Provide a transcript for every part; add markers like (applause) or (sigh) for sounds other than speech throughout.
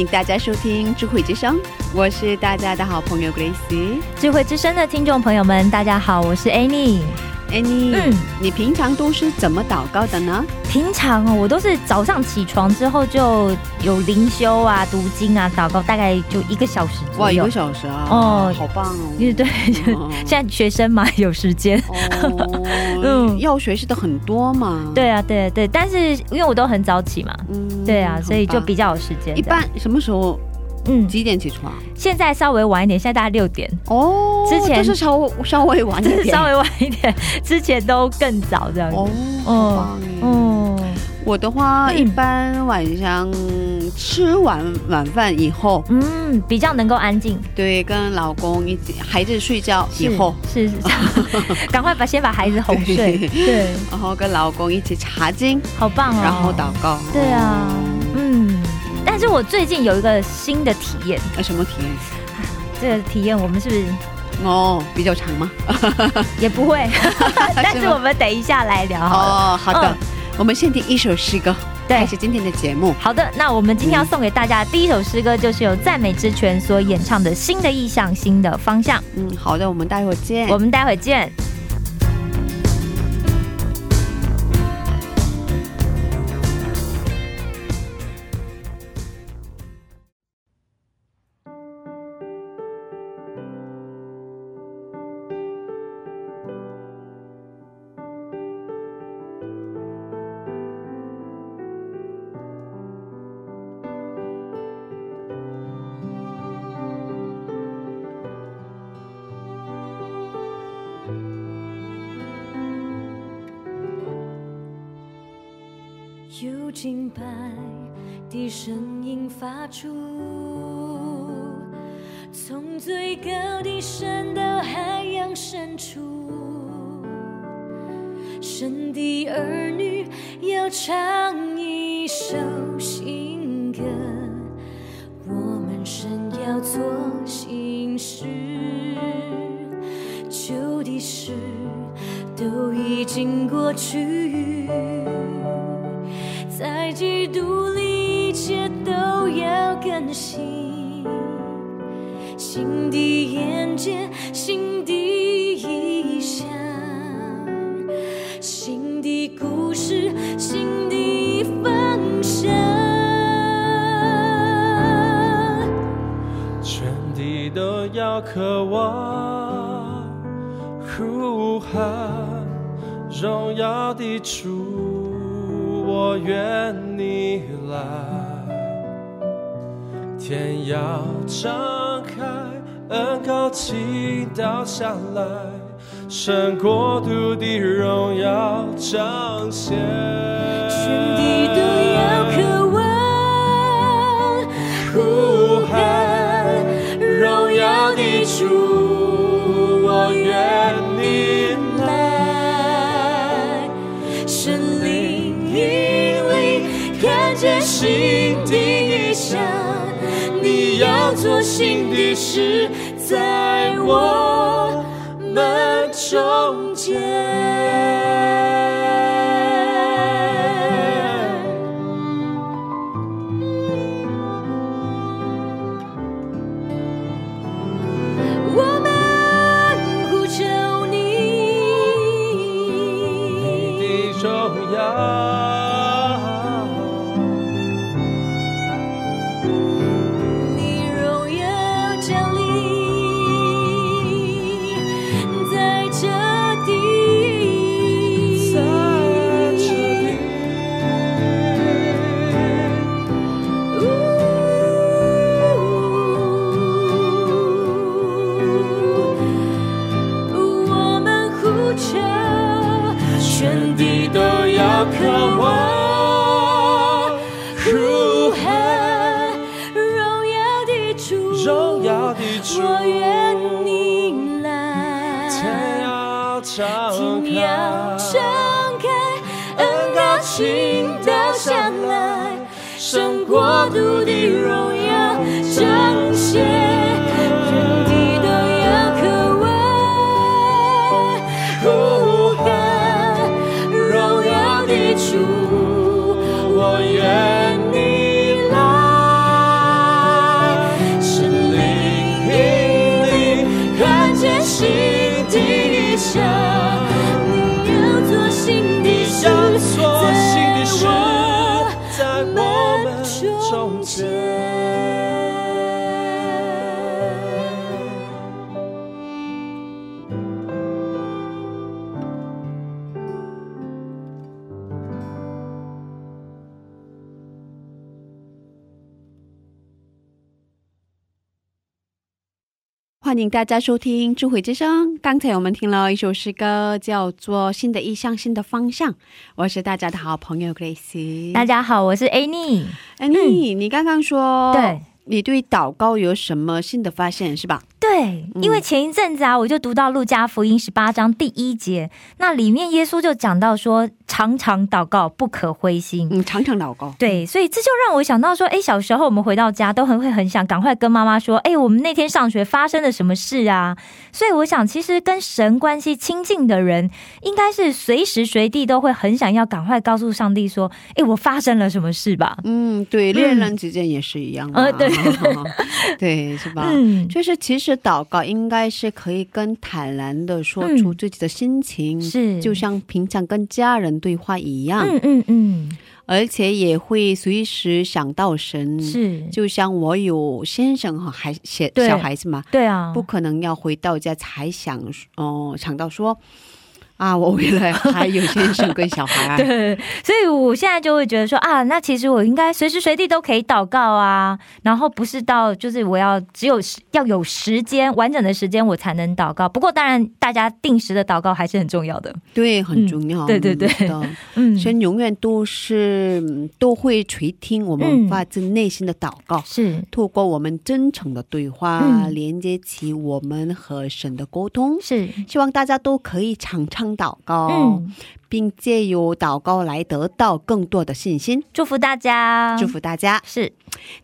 请大家收听智慧之声，我是大家的好朋友 Grace。智慧之声的听众朋友们，大家好，我是 Annie。嗯你平常都是怎么祷告的呢？平常哦，我都是早上起床之后就有灵修啊、读经啊、祷告，大概就一个小时左哇，一个。小时啊！哦好棒哦！对对，哦现在学生嘛，有时间。哦，(laughs) 嗯要学习的很多嘛。，对啊，对对，但是因为我都很早起嘛，嗯对啊，所以就比较较有时间。一般什么时候嗯，几点起床？现在稍微晚一点，现在大概六点，哦，之前就是稍稍微晚一点，(laughs) 稍微晚一点，(laughs) 之前都更早这样子。哦，好棒耶！哦，我的话，嗯一般晚上吃完晚饭以后，嗯，比较能够安静。对，跟老公一起，孩子睡觉以后，是是是，(laughs) 赶快把先把孩子哄睡。对对，然后跟老公一起查经，好棒哦。然后祷告。对啊哦，嗯。但是我最近有一个新的体验，呃，什么体验？这个体验我们是不是哦，比较长吗？(laughs) 也不会？(laughs) 但是我们等一下来聊好了。哦，好的嗯，我们先听一首诗歌，对开始今天的节目。好的，那我们今天要送给大家的第一首诗歌，就是由赞美之泉所演唱的《新的意向，新的方向》。嗯，好的，我们待会儿见。我们待会儿见。音发出，从最高的山到海洋深处，神的儿女要唱一首新歌，我们神要做新事，旧的事都已经过去。在基督里，切都要更新。新的眼界，新的意象，新的故事，新的方向。全地都要渴望呼喊荣耀的主，我愿你来，天要张开，恩高倾倒下来，神国度的荣耀彰显。全地都要渴望呼喊荣耀的主，做新的事，在我们中间。耀迎大家收听《智慧之声》。刚才我们听了一首诗歌，叫做《新的意向，新的方向》。我是大家的好朋友 Grace。大家好，我是 Annie。Annie，你刚刚说，对，你对祷告有什么新的发现是吧？对，因为前一阵子啊，我就读到路加福音十八章第一节，那里面耶稣就讲到说，常常祷告，不可灰心。嗯，常常祷告。对，所以这就让我想到说，哎，小时候我们回到家都很会很想赶快跟妈妈说，哎，我们那天上学发生了什么事啊？所以我想，其实跟神关系亲近的人，应该是随时随地都会很想要赶快告诉上帝说，哎，我发生了什么事吧？嗯，对，恋人之间也是一样嘛。呃对 (laughs) 对，是吧？嗯，就是其实祷告应该是可以更坦然的说出嗯。自己的心情，是，就像平常跟家人对话一样，嗯嗯嗯，而且也会随时想到神。是，就像我有先生和孩小小孩子嘛，对啊，不可能要回到家才想哦、想到说啊，我未来 (laughs) 还有先生跟小孩、啊。对，所以我现在就会觉得说啊，那其实我应该随时随地都可以祷告啊，然后不是到就是我要只有要有时间完整的时间我才能祷告。不过当然，大家定时的祷告还是很重要的。对，很重要。嗯对对对嗯，神永远都是嗯都会垂听我们嗯发自内心的祷告。是透过我们真诚的对话，嗯连接起我们和神的沟通。是，希望大家都可以常常祷告，嗯，并借由祷告来得到更多的信心。祝福大家，祝福大家。是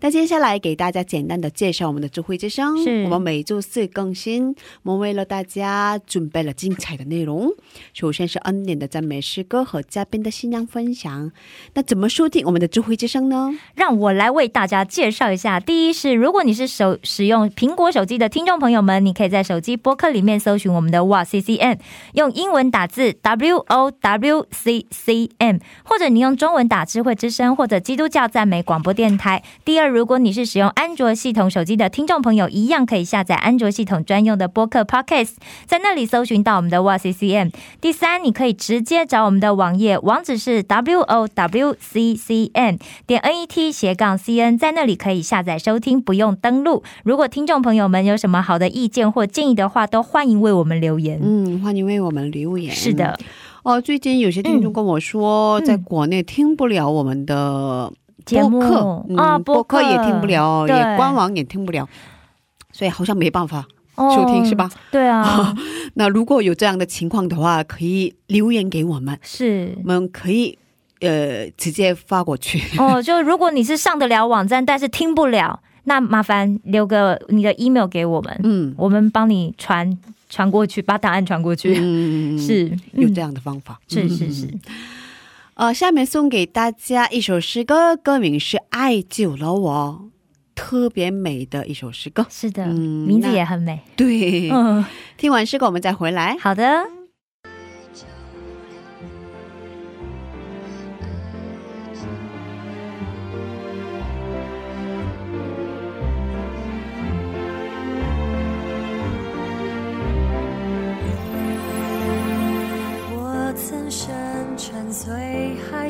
那接下来给大家简单的介绍我们的智慧之声。是我们每周四更新，我们为了大家准备了精彩的内容。首先是恩典的赞美诗歌和嘉宾的信仰分享。那怎么收听我们的智慧之声呢？让我来为大家介绍一下。第一是，如果你是手使用苹果手机的听众朋友们，你可以在手机播客里面搜寻我们的哇 C C N，用英文打字 W O W C C M，或者你用中文打智慧之声或者基督教赞美广播电台。第二，如果你是使用安卓系统手机的听众朋友，一样可以下载安卓系统专用的播客 Podcast，在那里搜寻到我们的 WCCM。第三，你可以直接找我们的网页，网址是 W O W C C N 点 N E T 斜杠 C N，在那里可以下载收听，不用登录。如果听众朋友们有什么好的意见或建议的话，都欢迎为我们留言。嗯，欢迎为我们留言。是的，哦，最近有些听众跟我说，嗯。在国内听不了我们的节目。播客，嗯啊，播客。也听不了，也官网也听不了，所以好像没办法哦收听，是？吧？对啊，(laughs) 那如果有这样的情况的话，可以留言给我们，是。我们可以呃直接发过去。哦，就如果你是上得了网站，但是听不了，那麻烦留个你的 email 给我们，嗯，我们帮你传传过去，把答案传过去。嗯，(laughs) 是有这样，的方法。是嗯是是，呃，下面送给大家一首诗歌，歌名是《爱救了我》，特别美的一首诗歌。是的，嗯名字也很美。对，嗯，听完诗歌我们再回来。好的。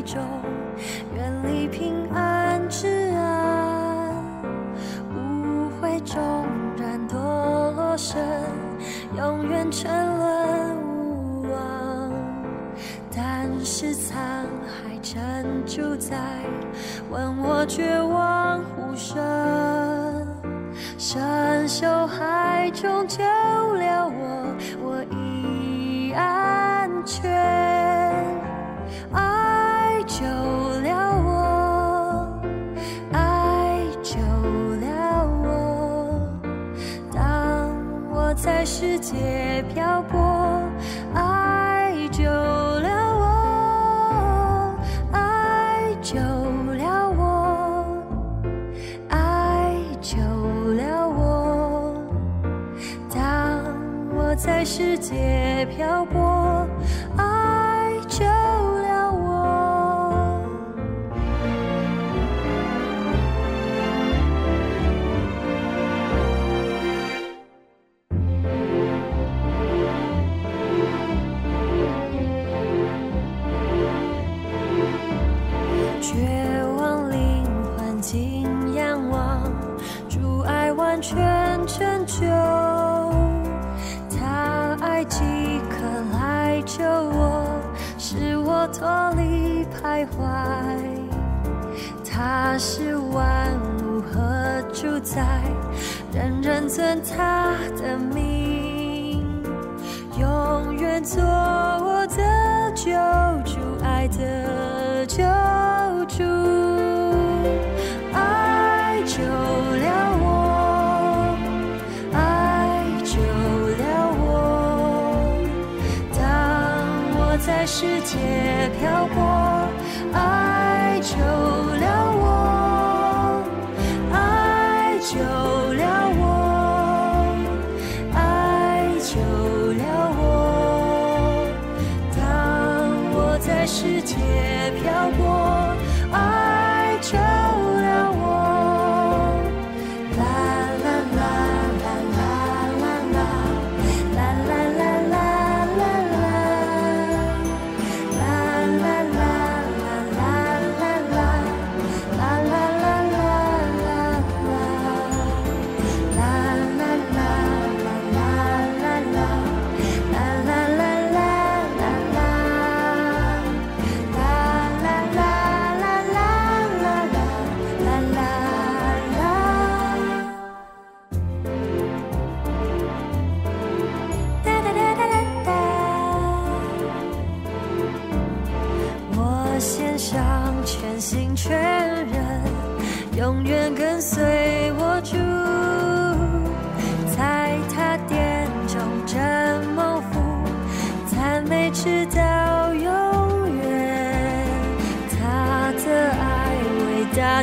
中远离平安之安，误会中然堕落身，永远沉沦无望。但是沧海成珠在，问我绝望呼声。山秀海中救了我。饥渴来救我，使我脱离徘徊。他是万物和主宰，人人尊他的名，永远做我的救主，爱的救。世界漂泊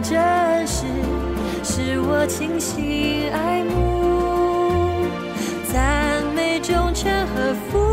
真实，使我倾心爱慕，赞美忠诚和福。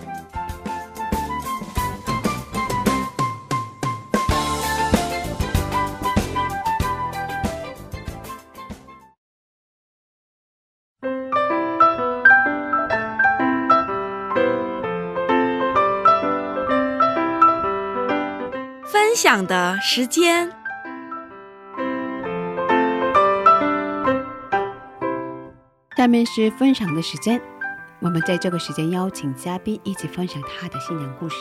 的时间，下面是分享的时间。我们在这个时间邀请嘉宾一起分享他的信仰故事。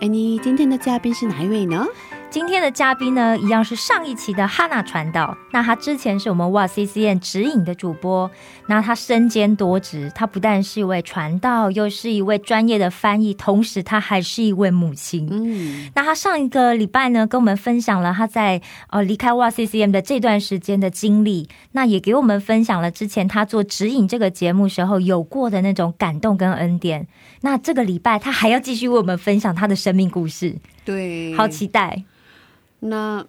哎，你今天的嘉宾是哪一位呢？今天的嘉宾呢，一样是上一期的哈娜传道。那他之前是我们哇 C C N 指引的主播，那他身兼多职，他不但是一位传道，又是一位专业的翻译，同时他还是一位母亲。嗯，那他上一个礼拜呢，跟我们分享了他在呃离开哇 C C M 的这段时间的经历，那也给我们分享了之前他做指引这个节目时候有过的那种感动跟恩典。那这个礼拜他还要继续为我们分享他的生命故事，对，好期待。那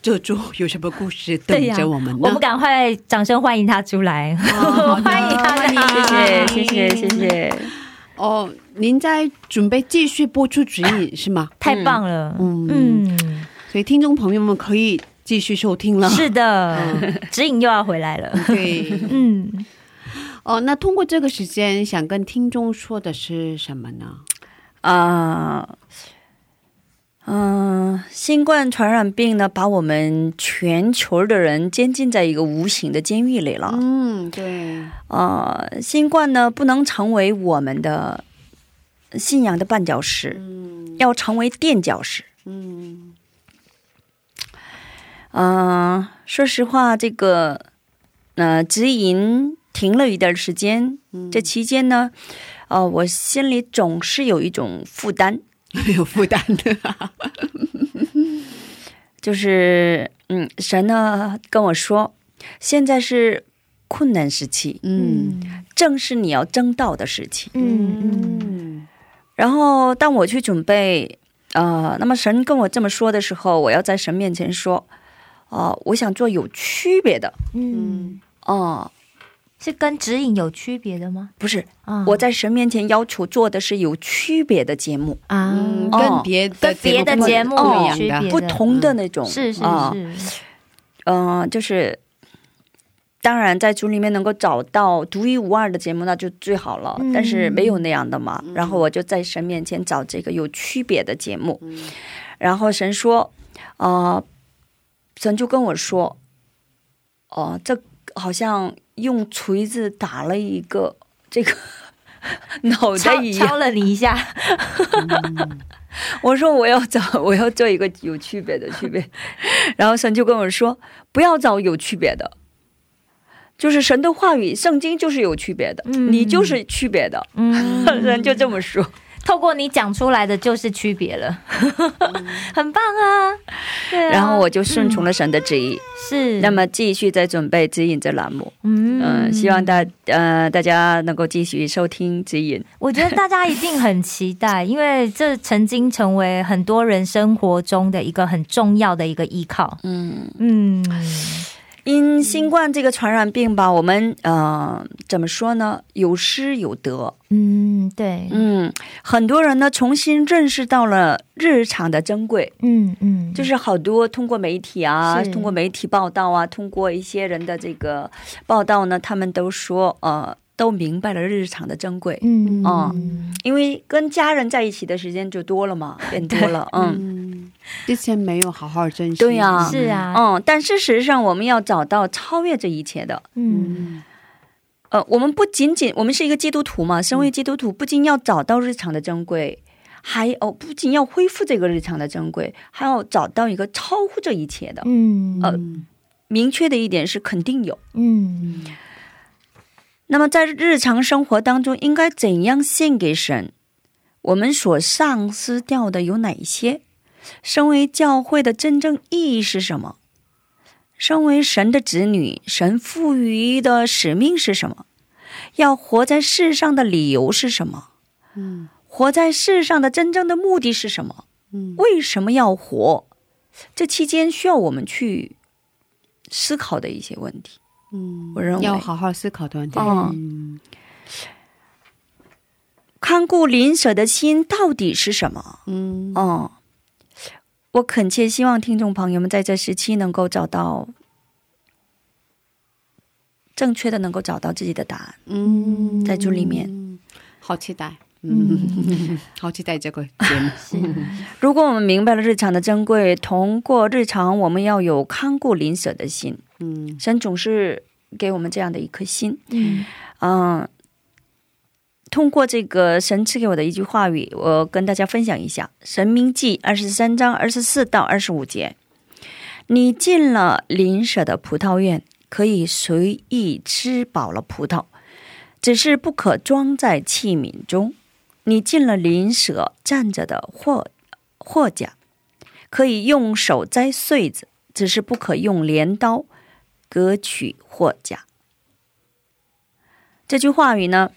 这周有什么故事等着我们呢？我们赶快掌声欢迎他出来，(laughs) 欢迎他，欢迎谢谢谢谢谢谢。哦，您在准备继续播出指引是吗？太棒了，嗯嗯，所以听众朋友们可以继续收听了。是的，(laughs) 指引又要回来了，对，嗯，哦，那通过这个时间，想跟听众说的是什么呢？啊，嗯、新冠传染病呢，把我们全球的人监禁在一个无形的监狱里了。嗯，对，呃，新冠呢，不能成为我们的信仰的绊脚石，嗯。要成为垫脚石。嗯。嗯、说实话，这个呃，直营停了一段时间，嗯。这期间呢，呃，我心里总是有一种负担，(laughs) 有负担的，(laughs) 就是嗯，神呢跟我说，现在是困难时期，嗯。正是你要争道的时期。嗯嗯。嗯然后当我去准备，呃，那么神跟我这么说的时候，我要在神面前说，哦、我想做有区别的，嗯，哦、是跟指引有区别的吗？不是，啊我在神面前要求做的是有区别的节目，啊跟别的跟别的节目不一样的，区别不同的那种，是是啊是，嗯、就是。当然，在组里面能够找到独一无二的节目，那就最好了。嗯但是没有那样的嘛。嗯然后我就在神面前找这个有区别的节目。嗯然后神说：“呃，神就跟我说，哦、这好像用锤子打了一个 (laughs) 这个 (laughs) 脑袋敲一样。敲了你一下，(laughs) 我说我要找，我要做一个有区别的区别。然后神就跟我说，不要找有区别的，就是神的话语，圣经就是有区别的，嗯你就是区别的。嗯，人就这么说。透过你讲出来的就是区别了，(laughs) 很棒啊，对啊，然后我就顺从了神的旨意，是，那么继续在准备指引这栏目。嗯。嗯、希望大呃大家能够继续收听指引。我觉得大家一定很期待，因为这曾经成为很多人生活中的一个很重要的一个依靠。嗯，嗯，因新冠这个传染病吧，我们呃怎么说呢？有失有得。嗯，对，嗯，很多人呢重新认识到了日常的珍贵。嗯嗯，就是好多通过媒体啊，通过媒体报道啊，通过一些人的这个报道呢，他们都说呃，都明白了日常的珍贵。嗯。哦因为跟家人在一起的时间就多了嘛，(laughs) 变多了，嗯，嗯，之前没有好好珍惜。对呀。是啊，嗯，但事实上我们要找到超越这一切的，嗯。呃，我们不仅仅我们是一个基督徒嘛，身为基督徒，不仅要找到日常的珍贵，还哦，不仅要恢复这个日常的珍贵，还要找到一个超乎这一切的。嗯。呃，明确的一点是肯定有。嗯那么在日常生活当中，应该怎样献给神？我们所丧失掉的有哪一些？身为教会的真正意义是什么？身为神的子女，神赋予的使命是什么？要活在世上的理由是什么？嗯活在世上的真正的目的是什么？嗯为什么要活？这期间需要我们去思考的一些问题。嗯，我认为要好好思考的问题。嗯嗯看顾邻舍的心到底是什么？嗯哦，我恳切希望听众朋友们在这时期能够找到正确的，能够找到自己的答案。嗯，在这里面，好期待。嗯，(laughs) 好期待这个节目。(laughs) 如果我们明白了日常的珍贵，通过日常我们要有看顾邻舍的心。嗯。神总是给我们这样的一颗心。嗯。嗯，通过这个神赐给我的一句话语，我跟大家分享一下《神明记》二十三章二十四到二十五节：你进了邻舍的葡萄园，可以随意吃饱了葡萄，只是不可装在器皿中。你进了邻舍站着的货货架，可以用手摘穗子，只是不可用镰刀割取货架。这句话语呢，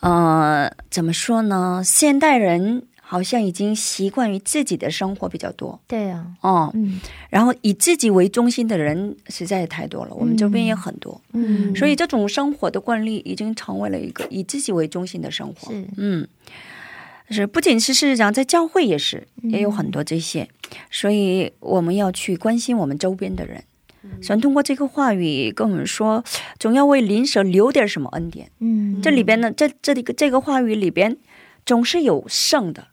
呃，怎么说呢？现代人好像已经习惯于自己的生活比较多。对啊，哦，嗯。然后以自己为中心的人实在太多了，我们周边也很多，嗯，所以这种生活的惯例已经成为了一个以自己为中心的生活。是。嗯，是不仅是事实上，在教会也是，嗯。也有很多这些，所以我们要去关心我们周边的人。神通过这个话语跟我们说，总要为邻舍留点什么恩典。嗯。这里边呢，这这里这个话语里边总是有剩的，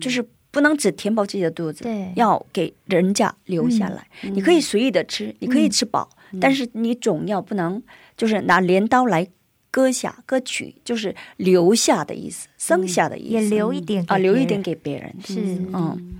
就是不能只填饱自己的肚子，对。要给人家留下来。你可以随意的吃，你可以吃饱，嗯。但是你总要不能就是拿镰刀来割下、割取，就是留下的意思，剩下的意思，也留一点给啊，留一别人。点给别人。是。嗯。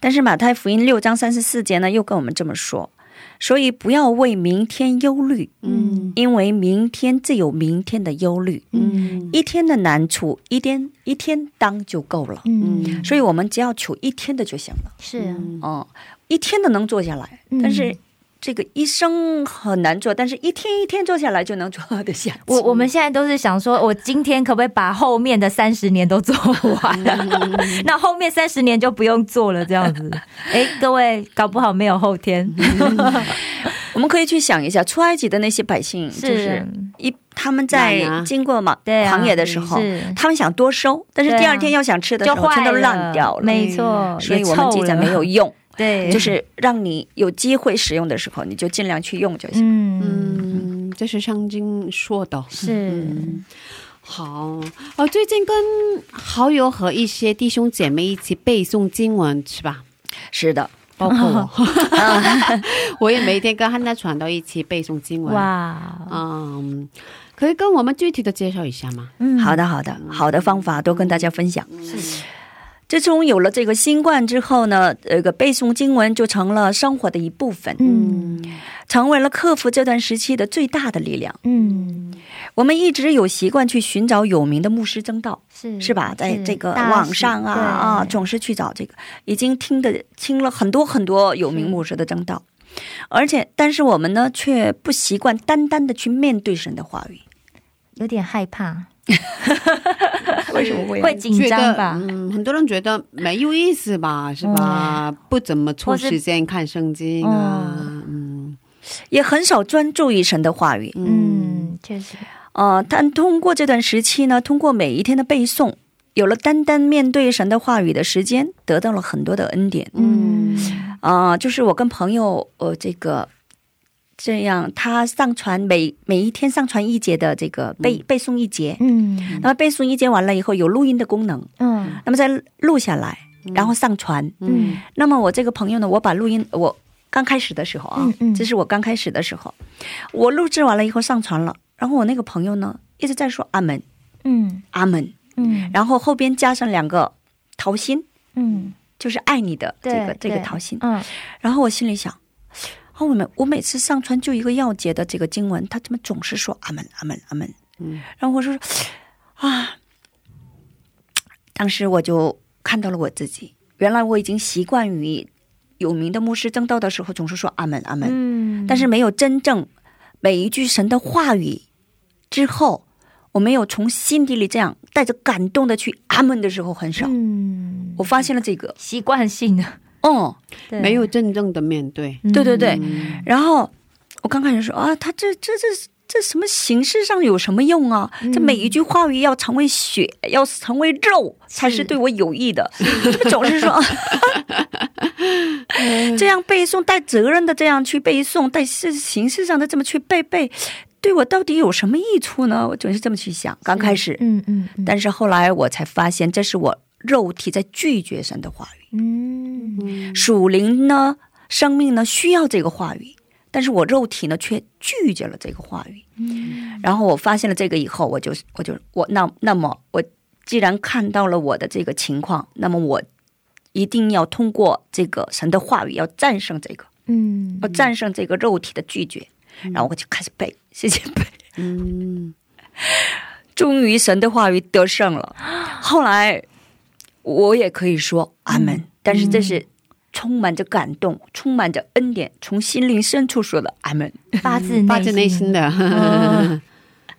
但是马太福音六章三十四节呢，又跟我们这么说，所以不要为明天忧虑，嗯。因为明天自有明天的忧虑，嗯。一天的难处一天一天当就够了。嗯。所以我们只要求一天的就行了。是啊，嗯，一天的能做下来，嗯。但是这个一生很难做，但是一天一天做下来就能做得下。我我们现在都是想说，我今天可不可以把后面的三十年都做完？(laughs) 那后面三十年就不用做了，这样子。(laughs) 哎，各位，搞不好没有后天。(laughs) 我们可以去想一下，出埃及的那些百姓，就是一他们在经过嘛对啊狂野的时候，是他们想多收，但是第二天要想吃的时候，就坏全都烂掉了。没错，所以我们记着没有用，对，就是让你有机会使用的时候，你就尽量去用就行。嗯嗯，这是圣经说的。是好哦，最近跟好友和一些弟兄姐妹一起背诵经文是吧？是的，包括我，(laughs) 我也每天跟汉娜传道一起背诵经文。哇，嗯，可以跟我们具体的介绍一下吗？嗯好的，好的，好的方法都跟大家分享。是自从有了这个新冠之后呢，这个背诵经文就成了生活的一部分，嗯。成为了克服这段时期的最大的力量。嗯。我们一直有习惯去寻找有名的牧师正道，是是吧？在这个网上啊啊，总是去找这个，已经听的听了很多很多有名牧师的正道，而且但是我们呢却不习惯单单的去面对神的话语，有点害怕，(laughs) 为什么会会紧张吧？嗯，很多人觉得没有意思吧，是吧？不怎么抽时间看圣经啊，嗯，也很少专注于神的话语。嗯，确实，呃，但通过这段时期呢，通过每一天的背诵，有了单单面对神的话语的时间，得到了很多的恩典。嗯啊、就是我跟朋友，呃，这个这样，他上传每每一天上传一节的这个背、背诵一节，嗯。那么背诵一节完了以后有录音的功能，嗯。那么再录下来，然后上传。嗯。那么我这个朋友呢，我把录音我刚开始的时候啊，嗯嗯。这是我刚开始的时候，我录制完了以后上传了，然后我那个朋友呢一直在说阿门。嗯。阿门，嗯。然后后边加上两个桃心，嗯，就是爱你的这个这个桃心，嗯。然后我心里想，哦，我每我每次上传就一个要节的这个经文，他怎么总是说阿门阿门阿门？嗯，然后我说啊，当时我就看到了我自己，原来我已经习惯于有名的牧师正道的时候总是说阿门阿门，嗯，但是没有真正每一句神的话语之后，我没有从心底里这样带着感动的去阿门的时候很少。嗯，我发现了这个，习惯性的，哦、对没有真正的面对，对对对，嗯然后我刚开始说啊，他这这这这什么形式上有什么用啊？这每一句话语要成为血，要成为肉，才是对我有益的。这么总是说，(laughs) (laughs) 这样背诵带责任的这样去背诵，带是形式上的这么去背背，对我到底有什么益处呢？我总是这么去想。刚开始，嗯嗯嗯，但是后来我才发现，这是我肉体在拒绝神的话语。嗯属灵呢，生命呢需要这个话语，但是我肉体呢却拒绝了这个话语。然后我发现了这个以后，我就我就我那那么我既然看到了我的这个情况，那么我一定要通过这个神的话语，要战胜这个，嗯要战胜这个肉体的拒绝。然后我就开始背，谢谢背。嗯，(laughs) 终于神的话语得胜了。后来我也可以说阿门，但是这是充满着感动，充满着恩典，从心灵深处说的阿门，发自发自内心的，嗯。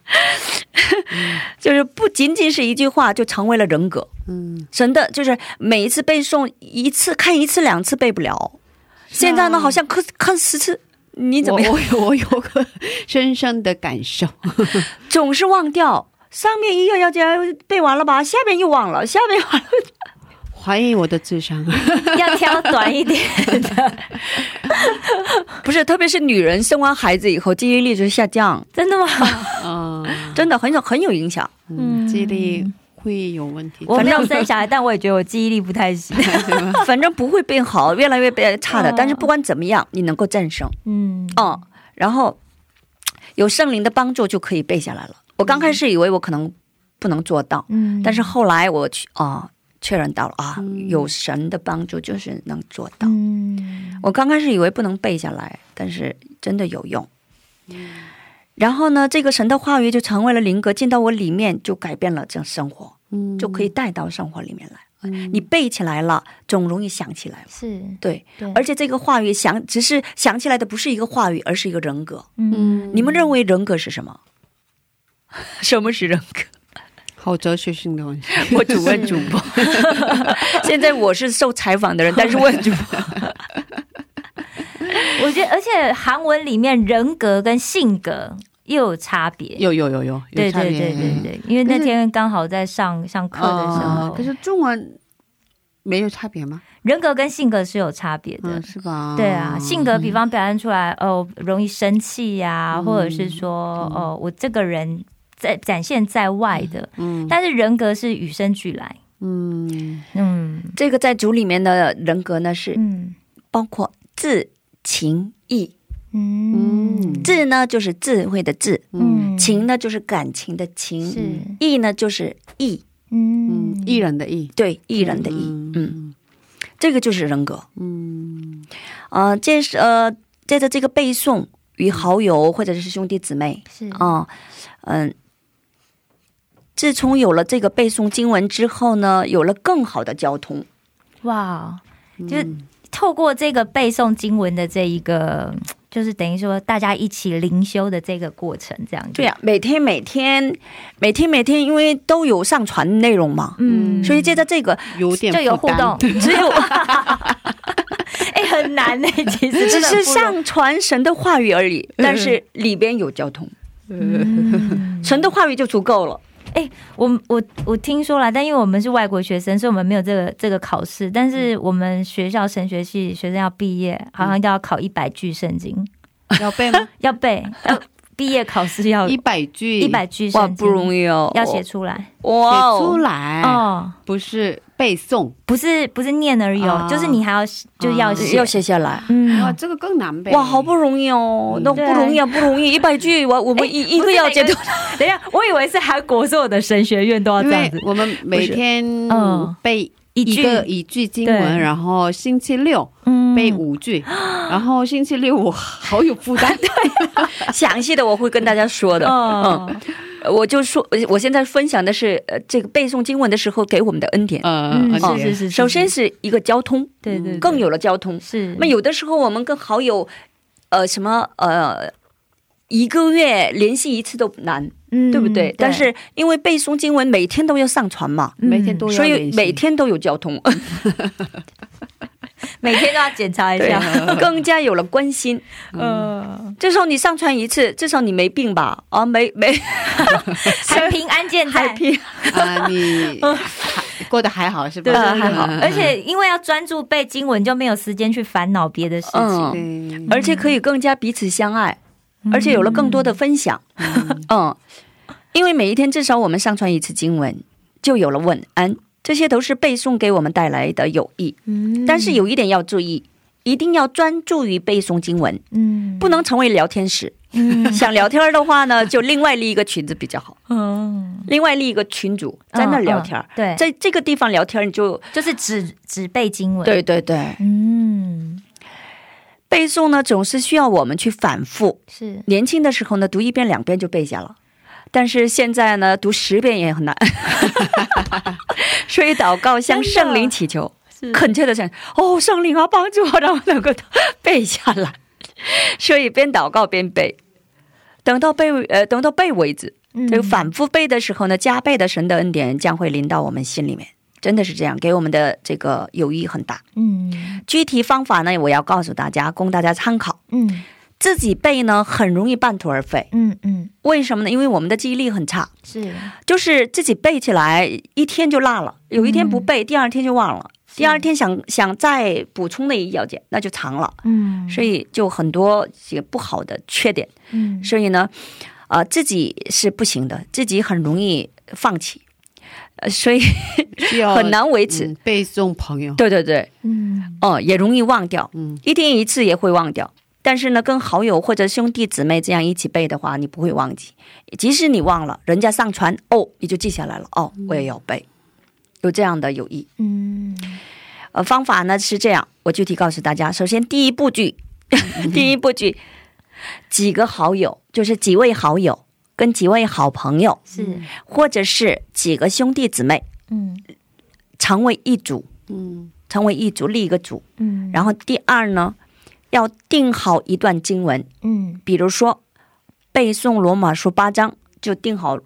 (laughs) 就是不仅仅是一句话就成为了人格。嗯，神的就是每一次背诵一次看一次两次背不了，现在呢好像看看十次。你怎么样？我？我我有个 (laughs) 深深的感受，(laughs) 总是忘掉上面一个要加背完了吧，下面又忘了，下面又忘了。怀疑我的智商，要挑短一点的，不是，特别是女人生完孩子以后，记忆力就下降，真的吗？(laughs) 嗯真的很有很有影响。嗯，记忆力会有问题，我没有生小孩，但我也觉得我记忆力不太行。(laughs) 反正不会变好，越来越变差的。嗯但是不管怎么样，你能够战胜，嗯嗯，然后有圣灵的帮助就可以背下来了。我刚开始以为我可能不能做到，嗯但是后来我去啊、确认到了啊，有神的帮助就是能做到。嗯我刚开始以为不能背下来，但是真的有用。然后呢，这个神的话语就成为了灵格，进到我里面，就改变了这样生活，嗯就可以带到生活里面来。嗯你背起来了，总容易想起来了。是对，对而且这个话语想只是想起来的不是一个话语，而是一个人格。嗯你们认为人格是什么？(laughs) 什么是人格？好哲学性的问题，(laughs) 我只问主播。(laughs) 现在我是受采访的人，但是问主播。我觉得，而且韩文里面人格跟性格又有差别。有有有有，对对对对对，因为那天刚好在上上课的时候，哦可是中文没有差别吗？人格跟性格是有差别的。嗯，是吧？对啊，性格比方表现出来，哦，容易生气呀、嗯或者是说，哦，我这个人在展现在外的，嗯但是人格是与生俱来。嗯。嗯。这个在主里面的人格呢，是嗯。包括智、情、义。嗯。智呢就是智慧的智，嗯。情呢就是感情的情，是。义呢就是义，嗯。嗯，艺人的艺，对，艺人的义。嗯。嗯，这个就是人格。嗯。呃，接是呃，接着这个背诵与好友或者是兄弟姊妹。是。啊，嗯、自从有了这个背诵经文之后呢，有了更好的交通。哇，就是透过这个背诵经文的这一个就是等于说大家一起灵修的这个过程，这样子。对呀、每天每天每天每天，因为都有上传内容嘛，嗯，所以接着这个有点就有互动，(laughs) 只有 (laughs) 哎、很难呢、(laughs) 其实只是上传神的话语而已，但是里边有交通，嗯。神的话语就足够了。我我我听说了，但因为我们是外国学生，所以我们没有这个这个考试。但是我们学校神学系学生要毕业，好像都要考一百句圣经，要背吗？(laughs) 要背，要毕业考试要一百句，一百句哇，不容易哦，要写出来。哇写出哦，来，哦。不是背诵。不是不是念而已哦，啊。就是你还要就是要写，要写下来。嗯。哇，这个更难背。哇，好不容易哦，嗯。那不容易啊，不容易，一百句，我我们一一个要解读，等一下，我以为是韩国所有的神学院都要这样子，我们每天嗯。背一句。一句经文，然后星期六嗯背五句，然后星期六我好有负担。(laughs) 对详细的我会跟大家说的。哦嗯，我就说，我现在分享的是呃，这个背诵经文的时候给我们的恩典。嗯，是是是，首先是一个交通，对对，对更有了交通。是那有的时候我们跟好友，呃，什么呃，一个月联系一次都难，嗯对不对？但是因为背诵经文每天都要上传嘛，嗯每天都要所以每天都有交通，(laughs) (laughs) 每天都要检查一下，，(laughs) 更加有了关心。嗯，至少你上传一次，至少你没病吧？啊，没没。(laughs) 还平安健在。你还过得还好是吧？对还好。嗯。而且因为要专注背经文，就没有时间去烦恼别的事情。嗯，而且可以更加彼此相爱，而且有了更多的分享。嗯，因为每一天至少我们上传一次经文，就有了晚安，这些都是背诵给我们带来的有益。嗯但是有一点要注意，一定要专注于背诵经文，嗯不能成为聊天室。嗯 (laughs) 想聊天的话呢，就另外立一个群子比较好，嗯，另外立一个群主在那聊天。嗯嗯对，在这个地方聊天，你就就是只只背经文。对，对对，嗯，背诵呢总是需要我们去反复。是年轻的时候呢，读一遍两遍就背下了，但是现在呢，读十遍也很难。(laughs) 所以祷告向圣灵祈求，恳切的想，哦，圣灵啊，帮助我，让我能够背下来。所以边祷告边背，等到背呃等到背为止。嗯这个反复背的时候呢，加倍的神的恩典将会临到我们心里面，真的是这样，给我们的这个友谊很大。嗯具体方法呢，我要告诉大家，供大家参考。嗯自己背呢，很容易半途而废。嗯嗯，为什么呢？因为我们的记忆力很差，是。就是自己背起来一天就落了，有一天不背，第二天就忘了，第二天想想再补充那一要件，那就长了，嗯，所以就很多这个不好的缺点。嗯。所以呢，呃，自己是不行的，自己很容易放弃，呃，所以 (laughs) 很难维持。嗯背诵朋友。对对对，嗯。哦、也容易忘掉，嗯。一天一次也会忘掉。但是呢，跟好友或者兄弟姊妹这样一起背的话，你不会忘记。即使你忘了，人家上传哦，你就记下来了。哦，我也要背，有这样的友谊。嗯呃，方法呢是这样，我具体告诉大家。首先，第一步句，(laughs) 第一步句，几个好友，就是几位好友跟几位好朋友，是或者是几个兄弟姊妹，嗯成为一组，嗯成为一组，立一个组。嗯，然后第二呢，要定好一段经文，嗯比如说背诵罗马书八章，就定好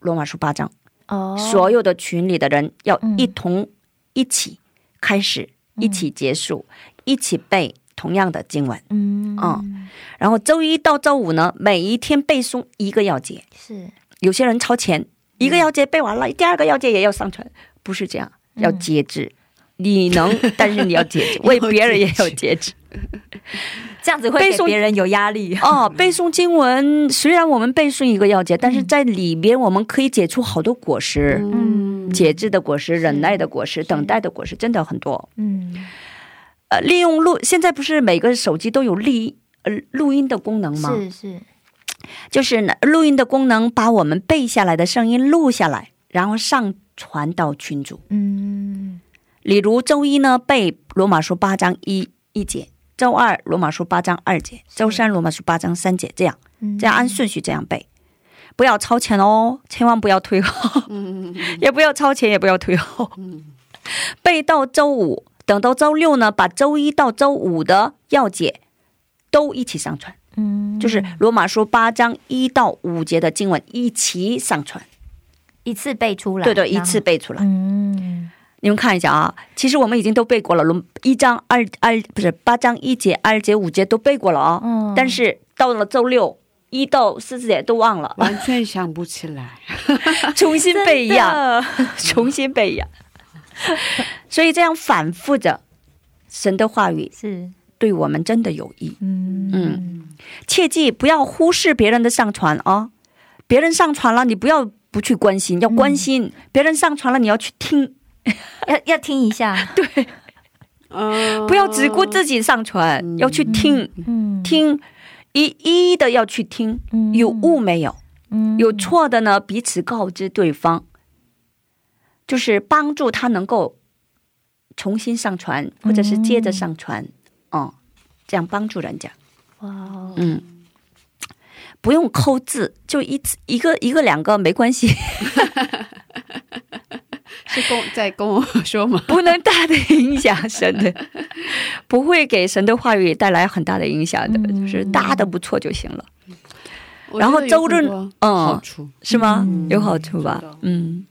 罗马书八章。哦，所有的群里的人要嗯一同一起开始，一起结束，一起背同样的经文。嗯嗯然后周一到周五呢，每一天背诵一个要节。是有些人超前，一个要节背完了，第二个要节也要上传，不是这样，要节制。你能，但是你要节制，(laughs) 为别人也要节制。(laughs) 这样子会给背诵别人有压力。哦，背诵经文，虽然我们背诵一个要解，但是在里边我们可以解出好多果实，嗯节制的果实、忍耐的果实、等待的果实，真的很多。嗯呃，利用录，现在不是每个手机都有录呃录音的功能吗？是是就是呢，录音的功能，把我们背下来的声音录下来，然后上传到群组。嗯例如周一呢背罗马书八章一一节，周二罗马书八章二节，周三罗马书八章三节，这样嗯。这样按顺序这样背，不要超前哦，千万不要退后，(laughs) 也不要超前，也不要退后，背到周五，等到周六呢，把周一到周五的要解都一起上传，嗯，就是罗马书八章一到五节的经文一起上传，一次背出来，对对，一次，背出来。嗯，你们看一下啊，其实我们已经都背过了，龙一章二二不是八章一节、二节、五节都背过了啊、嗯但是到了周六一到四节都忘了，完全想不起来。(laughs) 重新背一样，(laughs) 重新背一样。所以这样反复着，神的话语是，对我们真的有益。嗯嗯切记不要忽视别人的上传啊！别人上传了，你不要不去关心，要关心。别人上传了，你要去听，(laughs) 要要听一下，(laughs) 对，嗯，不要只顾自己上传，要去听。嗯，听，一一的要去听，嗯。有误没有？嗯。有错的呢，彼此告知对方，就是帮助他能够重新上传，或者是接着上传，哦、这样帮助人家。哇哦，嗯，不用抠字，就一次一个一个两个没关系，(laughs) 是跟在跟我说吗？(laughs) 不能大的影响神的，(laughs) 不会给神的话语带来很大的影响的，嗯就是大的不错就行了，然后周日很多嗯好处，是吗？嗯有好处吧？嗯，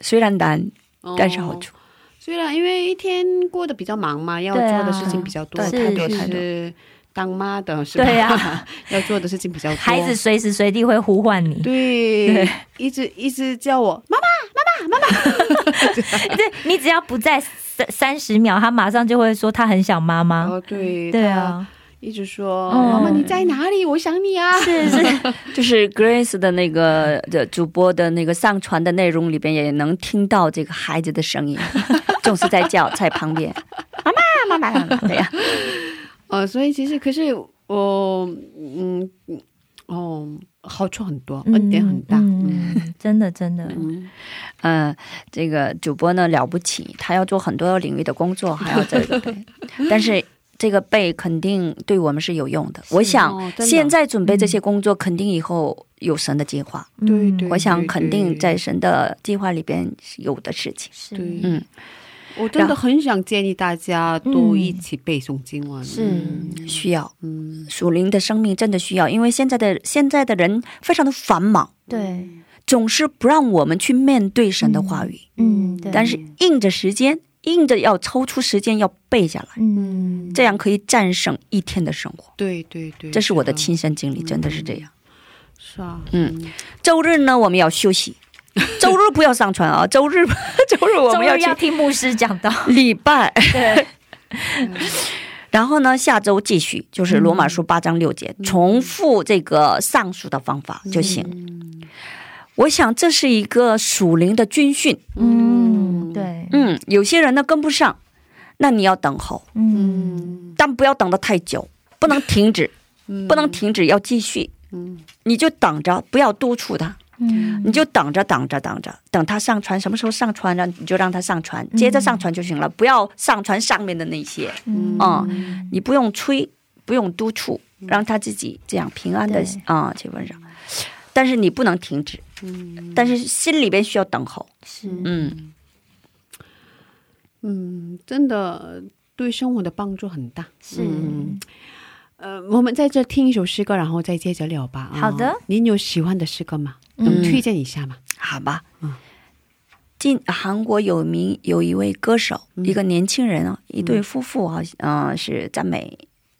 虽然难，但是好哦处。虽然因为一天过得比较忙嘛，要做的事情比较多，对特别是是当妈的是吧？对呀 (laughs) 要做的事情比较多。孩子随时随地会呼唤你，对，一直一直叫我妈妈，妈妈，妈妈 (laughs) 对你只要不在三三十秒，他马上就会说他很想妈妈。妈，哦对对，啊，一直说嗯妈妈你在哪里？我想你啊。是 (laughs) 是，就是 Grace 的那个的主播的那个上传的内容里边，也能听到这个孩子的声音，总是在叫，在旁边，妈妈妈妈妈妈，对呀，呃，所以其实可是我嗯嗯哦，好处很多，恩典很大。嗯嗯，真的真的，嗯，嗯，这个主播呢了不起，他要做很多领域的工作，还要这个对，但是。这个背肯定对我们是有用的。我想现在准备这些工作，肯定以后有神的计划。对嗯对我想肯定在神的计划里边是有的事情。是，嗯，我真的很想建议大家都一起背诵经文。是嗯。需要。嗯，属灵的生命真的需要，因为现在的现在的人非常的繁忙，对，总是不让我们去面对神的话语，嗯，对，但是硬着时间，硬着要抽出时间要背下来，嗯，这样可以战胜一天的生活。对对对，这是我的的。亲身经历，真的是这样。是啊，嗯，周日呢，我们要休息，(laughs) 周日不要上传啊，周日 (laughs) 周日我们要去听牧师讲到，礼拜。(laughs) 对，然后呢，下周继续就是罗马书八章六节，重复这个上述的方法就行。我想这是一个属灵的军训。嗯，对，嗯，有些人呢跟不上，那你要等候，嗯，但不要等得太久，不能停止，不能停止，要继续。你就等着，不要督促他，嗯，你就等着，等着，等着，等他上传，什么时候上传了，你就让他上传，接着上传就行了，不要上传上面的那些。嗯嗯，你不用催，不用督促，让他自己这样平安的对啊，基本上。但是你不能停止，嗯但是心里边需要等候。是，嗯，嗯，真的对生活的帮助很大。是，嗯呃，我们在这听一首诗歌，然后再接着聊吧。啊好的您有喜欢的诗歌吗？嗯能推荐一下吗？好吧。嗯近韩国有名有一位歌手，嗯一个年轻人啊，一对夫妇好像嗯、呃是赞美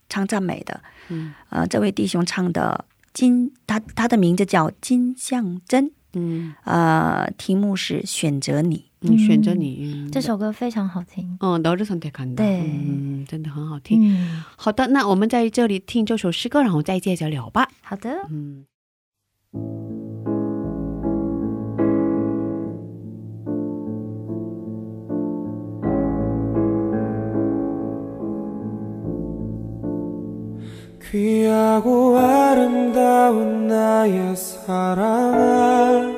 唱赞美的，嗯呃，这位弟兄唱的金，他他的名字叫金相真，嗯呃，题目是选择你。嗯，选择你。嗯这首歌非常好听，哦，너를선택한다。 对嗯，真的很好听。嗯，好的，那我们在这里听这首诗歌，然后再接着聊吧。好的，嗯。 귀하고 아름다운 나의 사랑아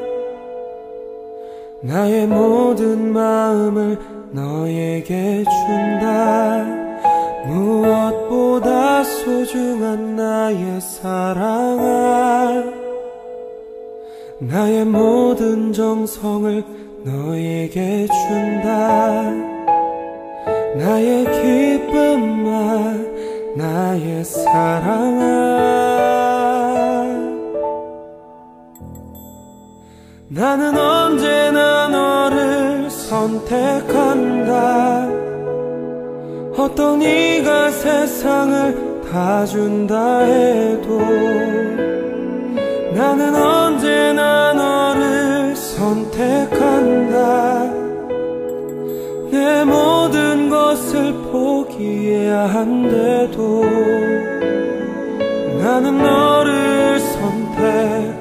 나의 모든 마음을 너에게 준다. 무엇보다 소중한 나의 사랑아 나의 모든 정성을 너에게 준다. 나의 기쁨만 나의 사랑아. 나는 언제나 너를 선택한다. 어떤 이가 세상을 다 준다 해도 나는 언제나 너를 선택한다 내 모든 것을 포기해야 한데도 나는 너를 선택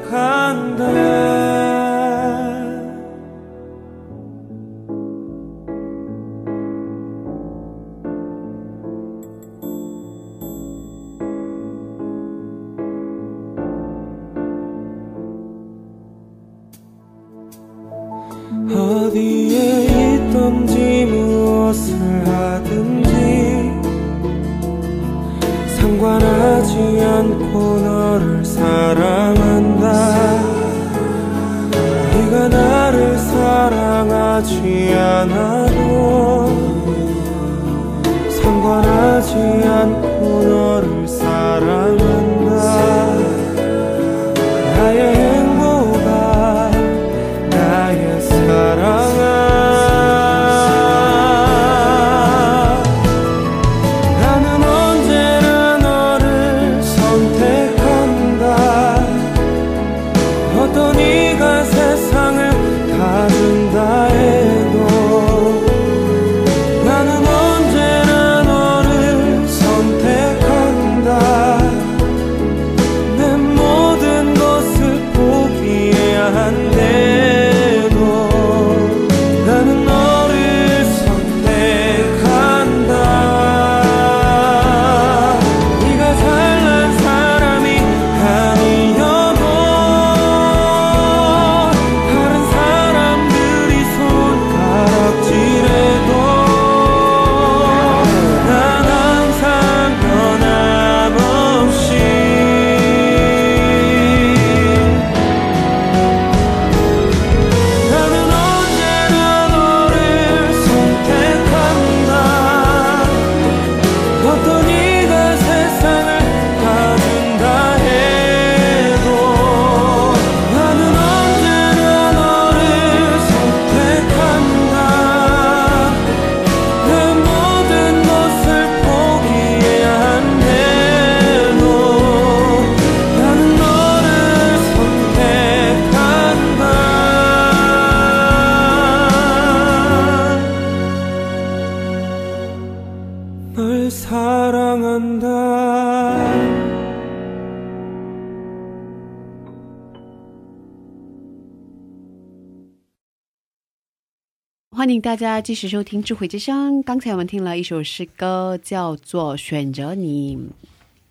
迎大家继续收听《智慧之声》。刚才我们听了一首诗歌，叫做《选择你》，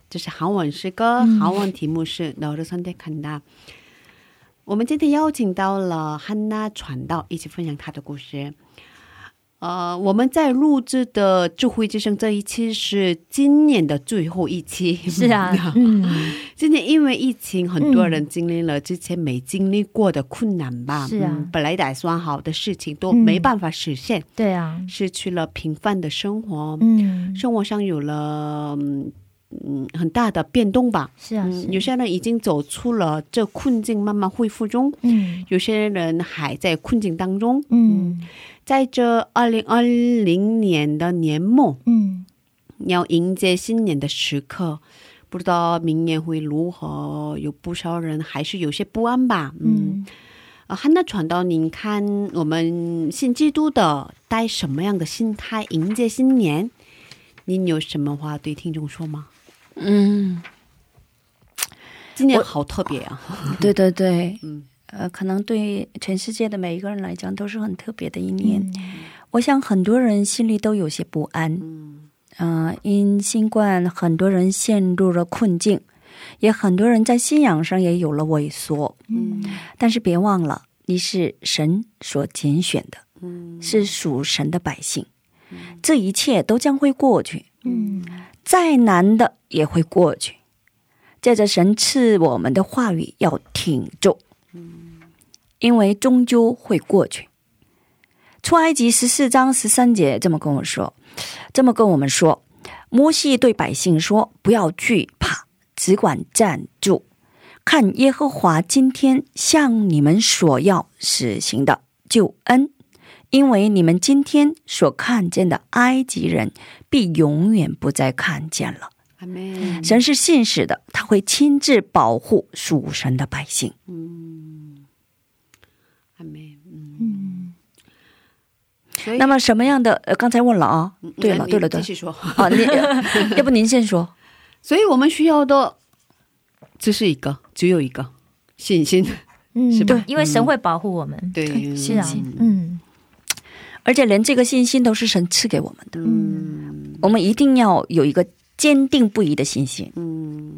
这是韩文诗歌，韩文题目是《너를선택한다》。我们今天邀请到了汉娜传道，一起分享她的故事。 呃，我们在录制的智慧之声这一期是今年的最后一期，是啊，(laughs) 嗯，今年因为疫情，很多人经历了之前没经历过的困难吧。是啊。嗯本来打算好的事情都没办法实现，对啊，失去了平凡的生活，嗯，生活上有了嗯嗯很大的变动吧。是啊，是嗯，有些人已经走出了这困境，慢慢恢复中；嗯。有些人还在困境当中。嗯在这二零二零年的年末，嗯要迎接新年的时刻，不知道明年会如何，有不少人还是有些不安吧。嗯，嗯，啊，汉娜传道，您看我们信基督的带什么样的心态迎接新年？您有什么话对听众说吗？嗯，今年好特别啊！对对对，(laughs) 嗯呃，可能对全世界的每一个人来讲都是很特别的一年。嗯我想很多人心里都有些不安，嗯嗯、因新冠很多人陷入了困境，也很多人在信仰上也有了萎缩。嗯但是别忘了，你是神所拣选的，嗯是属神的百姓，这一切都将会过去，嗯再难的也会过去。借着神赐我们的话语，要挺住，因为终究会过去。出埃及十四章十三节这么跟我说，这么跟我们说：摩西对百姓说：“不要惧怕，只管站住，看耶和华今天向你们所要实行的救恩，因为你们今天所看见的埃及人，必永远不再看见了。神是信使的，他会亲自保护属神的百姓。嗯，阿门。嗯，嗯，所以那么什么样的？呃，刚才问了啊，对了，对了，对了继续说。(laughs) 啊，你要不您先说？(laughs) 所以我们需要的只是一个，只有一个信心。嗯，是吧因为神会保护我们。对，是啊，嗯，而且连这个信心都是神赐给我们的，嗯我们一定要有一个坚定不移的信心，嗯，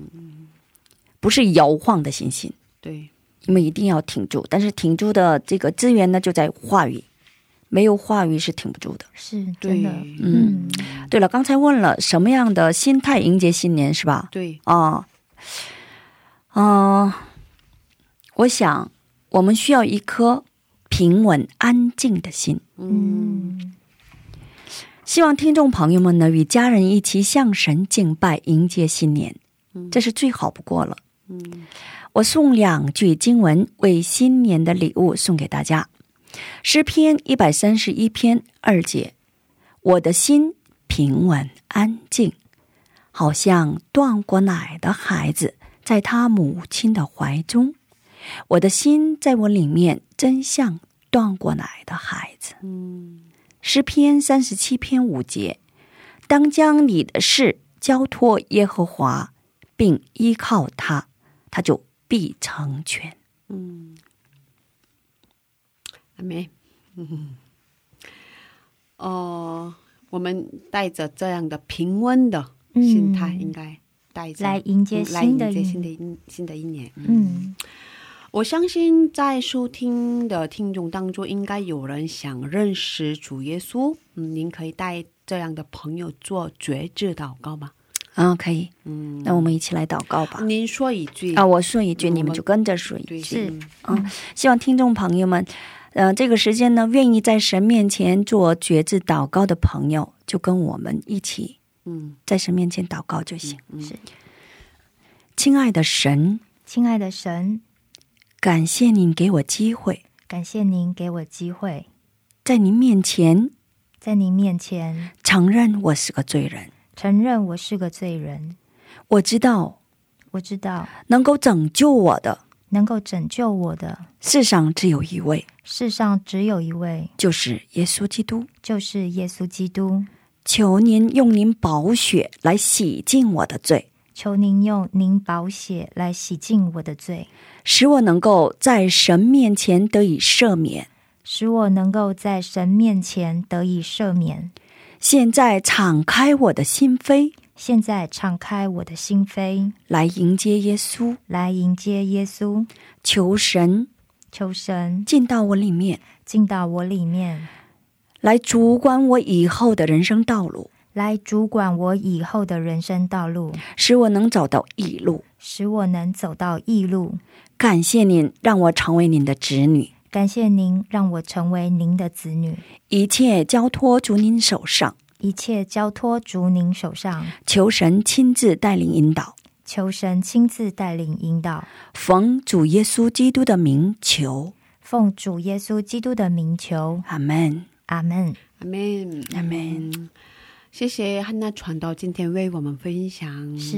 不是摇晃的信心。对，你们一定要挺住，但是挺住的这个资源呢，就在话语，没有话语是挺不住的。是真的。嗯，对了，刚才问了什么样的心态迎接新年是吧？对，啊，嗯、我想我们需要一颗平稳安静的心。嗯，希望听众朋友们呢，与家人一起向神敬拜，迎接新年，这是最好不过了。嗯我送两句经文为新年的礼物送给大家，《诗篇》一百三十一篇二节：“我的心平稳安静，好像断过奶的孩子在他母亲的怀中。我的心在我里面，真像断过奶的孩子。”嗯诗篇三十七篇五节：当将你的事交托耶和华，并依靠他，他就必成全。嗯，阿妹，嗯，哦，我们带着这样的平稳的心态，嗯应该带着来迎接来新的新的一新的一年。嗯，我相信在收听的听众当中，应该有人想认识主耶稣。嗯，您可以带这样的朋友做觉知祷告吗？啊，可以，嗯，那我们一起来祷告吧。您说一句啊，我说一句，嗯你们就跟着说一，句。是嗯希望听众朋友们，呃，这个时间呢，愿意在神面前做觉知祷告的朋友，就跟我们一起嗯在神面前祷告就行。嗯是亲爱的神，亲爱的神，感谢您给我机会，感谢您给我机会，在您面前在您面前承认我是个罪人。承认我是个罪人。我知道我知道能够拯救我的能够拯救我的世上只有一位，世上只有一位，就是耶稣基督。就是耶稣基督。求您用您宝血来洗净我的罪，求您用您宝血来洗净我的罪，使我能够在神面前得以赦免。使我能够在神面前得以赦免。现在敞开我的心扉，现在敞开我的心扉，来迎接耶稣。来迎接耶稣。求神求神进到我里面，进到我里面，来主管我以后的人生道路，来主管我以后的人生道路，使我能找到义路。使我能走到义路。感谢您，让我成为您的子女，感谢您让我成为您的子女，一切交托主您手上。一切交托主您手上，求神亲自带领引导，求神亲自带领引导。奉主耶稣基督的名求，奉主耶稣基督的名求，阿门，阿门。阿门，阿门。嗯谢谢汉娜传道今天为我们分享，是，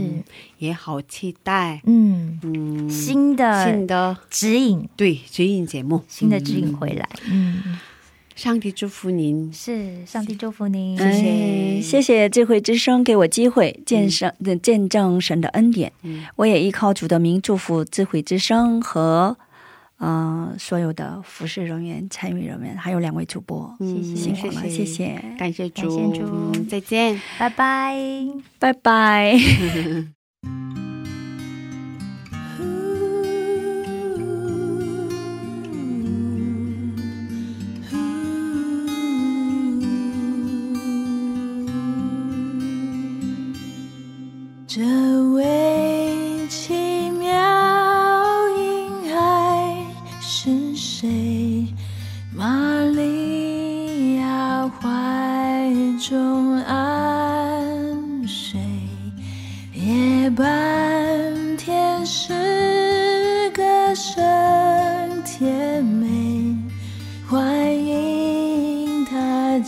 也好期待，嗯，嗯，新的新的指引，对指引节目，新的指引回来。嗯，上帝祝福您，是，上帝祝福您。谢谢。哎。谢谢智慧之声给我机会见神、见证神的恩典。嗯。我也依靠主的名祝福智慧之声和呃所有的服饰人员、参与人员，还有两位主播，谢谢辛苦了，谢谢。谢，感谢主，感谢主。嗯再见。拜拜。拜拜。(laughs) (laughs) (laughs)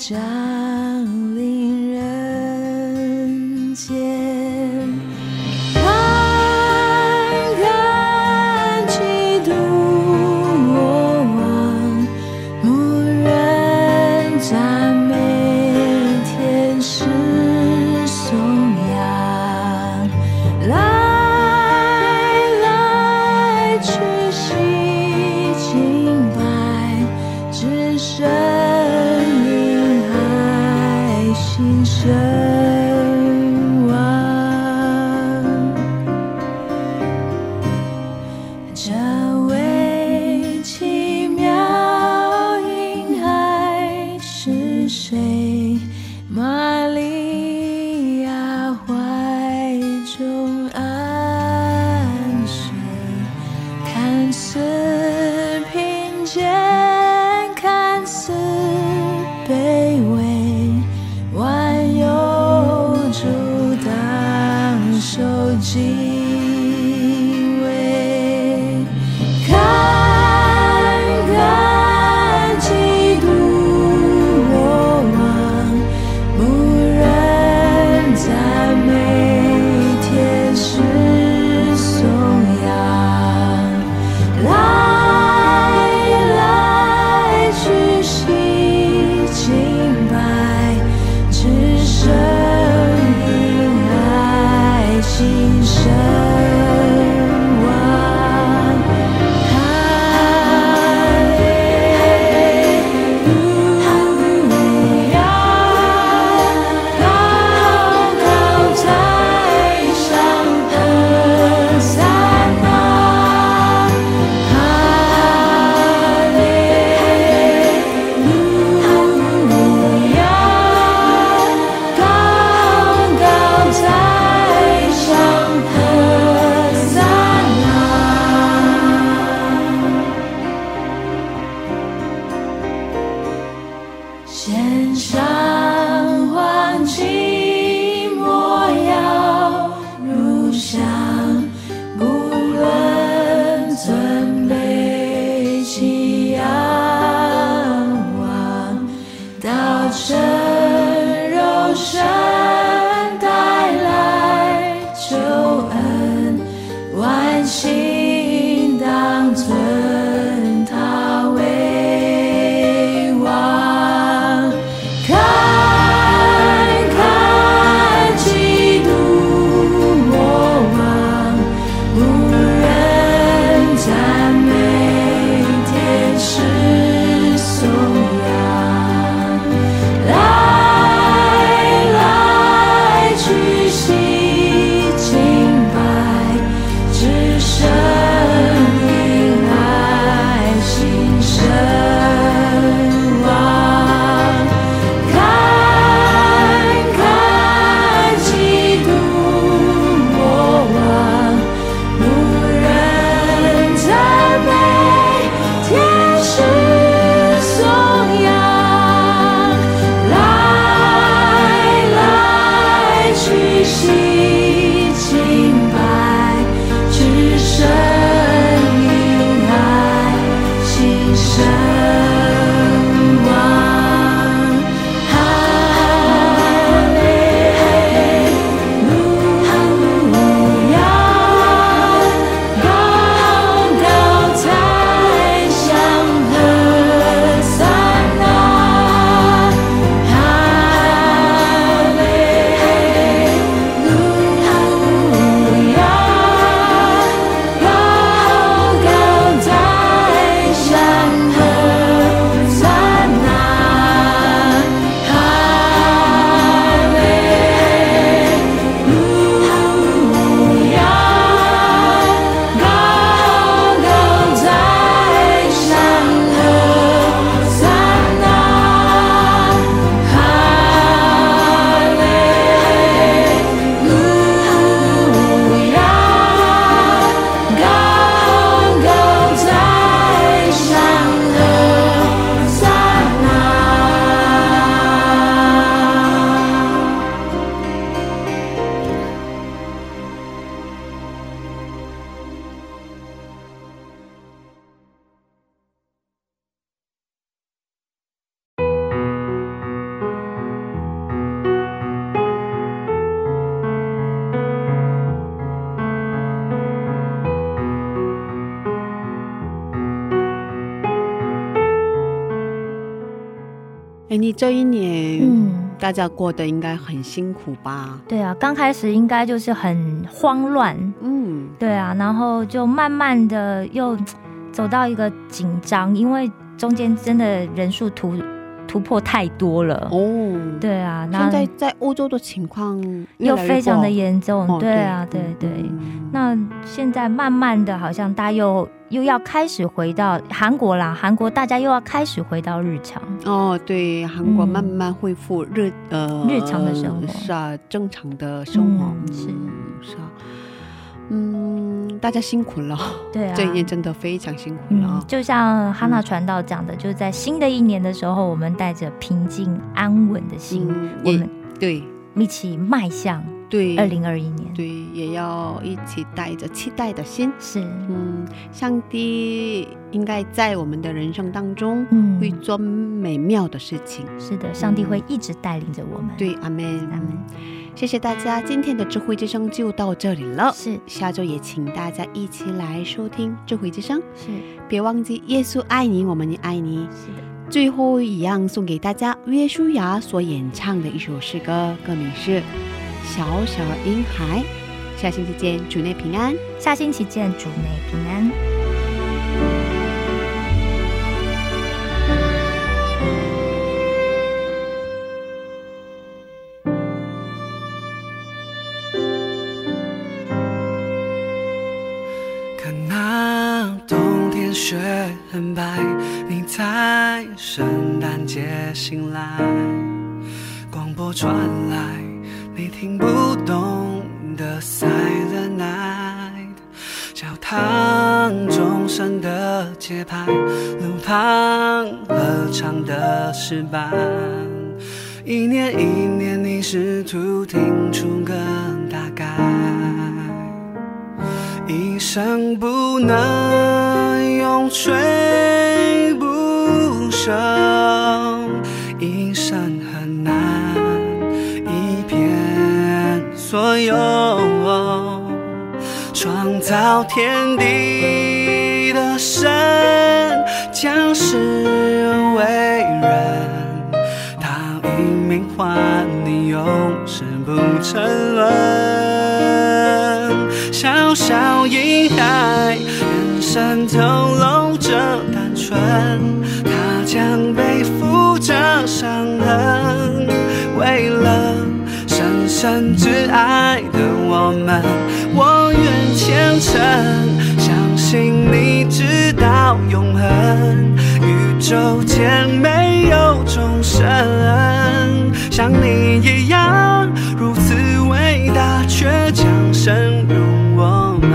降临人间。这一年，嗯，大家过得应该很辛苦吧？对啊，刚开始应该就是很慌乱，嗯，对啊，然后就慢慢的又走到一个紧张，因为中间真的人数突突破太多了。哦，对啊，那现在在欧洲的情况又非常的严重。哦对啊，对。对。嗯。那现在慢慢的，好像大家又又要开始回到韩国啦，韩国大家又要开始回到日常。哦，对，韩国嗯慢慢恢复日、呃日常的生活。是啊，正常的生活、嗯是。嗯是啊，嗯，大家辛苦了，对啊，这一年真的非常辛苦了。啊嗯，，就像哈娜传道讲的，就是在新的一年的时候，我们带着平静安稳的心，嗯，我们对。一起迈向对。二零二一年。对，也要一起带着期待的心，是，嗯，上帝应该在我们的人生当中嗯。会做美妙的事情，是的，上帝会一直带领着我们。，对，阿门，阿门。谢谢大家，今天的智慧之声就到这里了。是下周也请大家一起来收听智慧之声，是别忘记耶稣爱你，我们也爱你。是的，最后一样送给大家约书亚所演唱的一首诗歌，歌名是《小小婴孩》。下星期见，主内平安。下星期见，主内平安。夜醒来，广播传来你听不懂的 Silent Night，教堂钟声的节拍，路旁合唱的诗班，一年一年你试图听出个大概。一生不能永垂不朽所有。创造天地的神，将是为人，他以命换你永世不沉沦。小小婴孩，人生透露着单纯，他将背负着伤痕，为了深挚爱的我们，我愿虔诚，相信你直到永恒，宇宙间没有众生像你一样如此伟大，却将生入我们。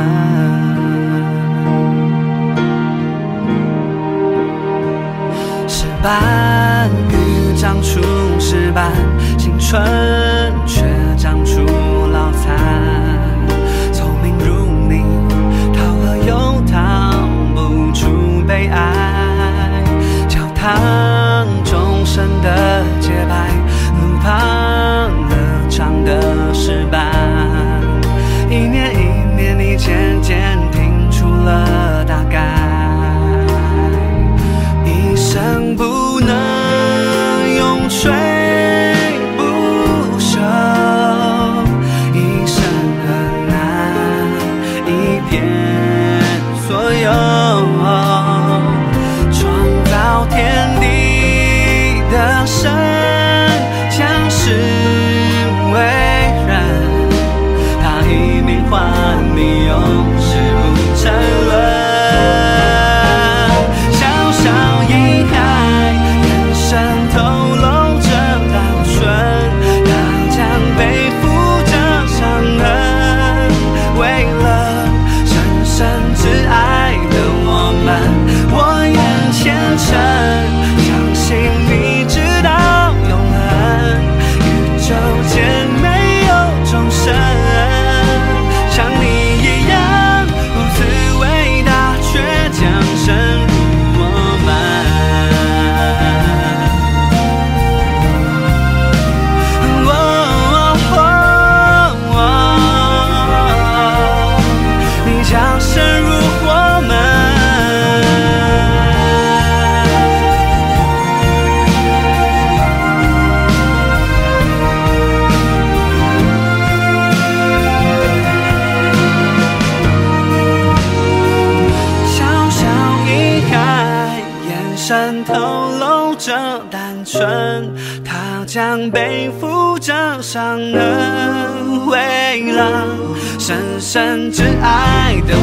石板欲长出石板，青春甚至爱的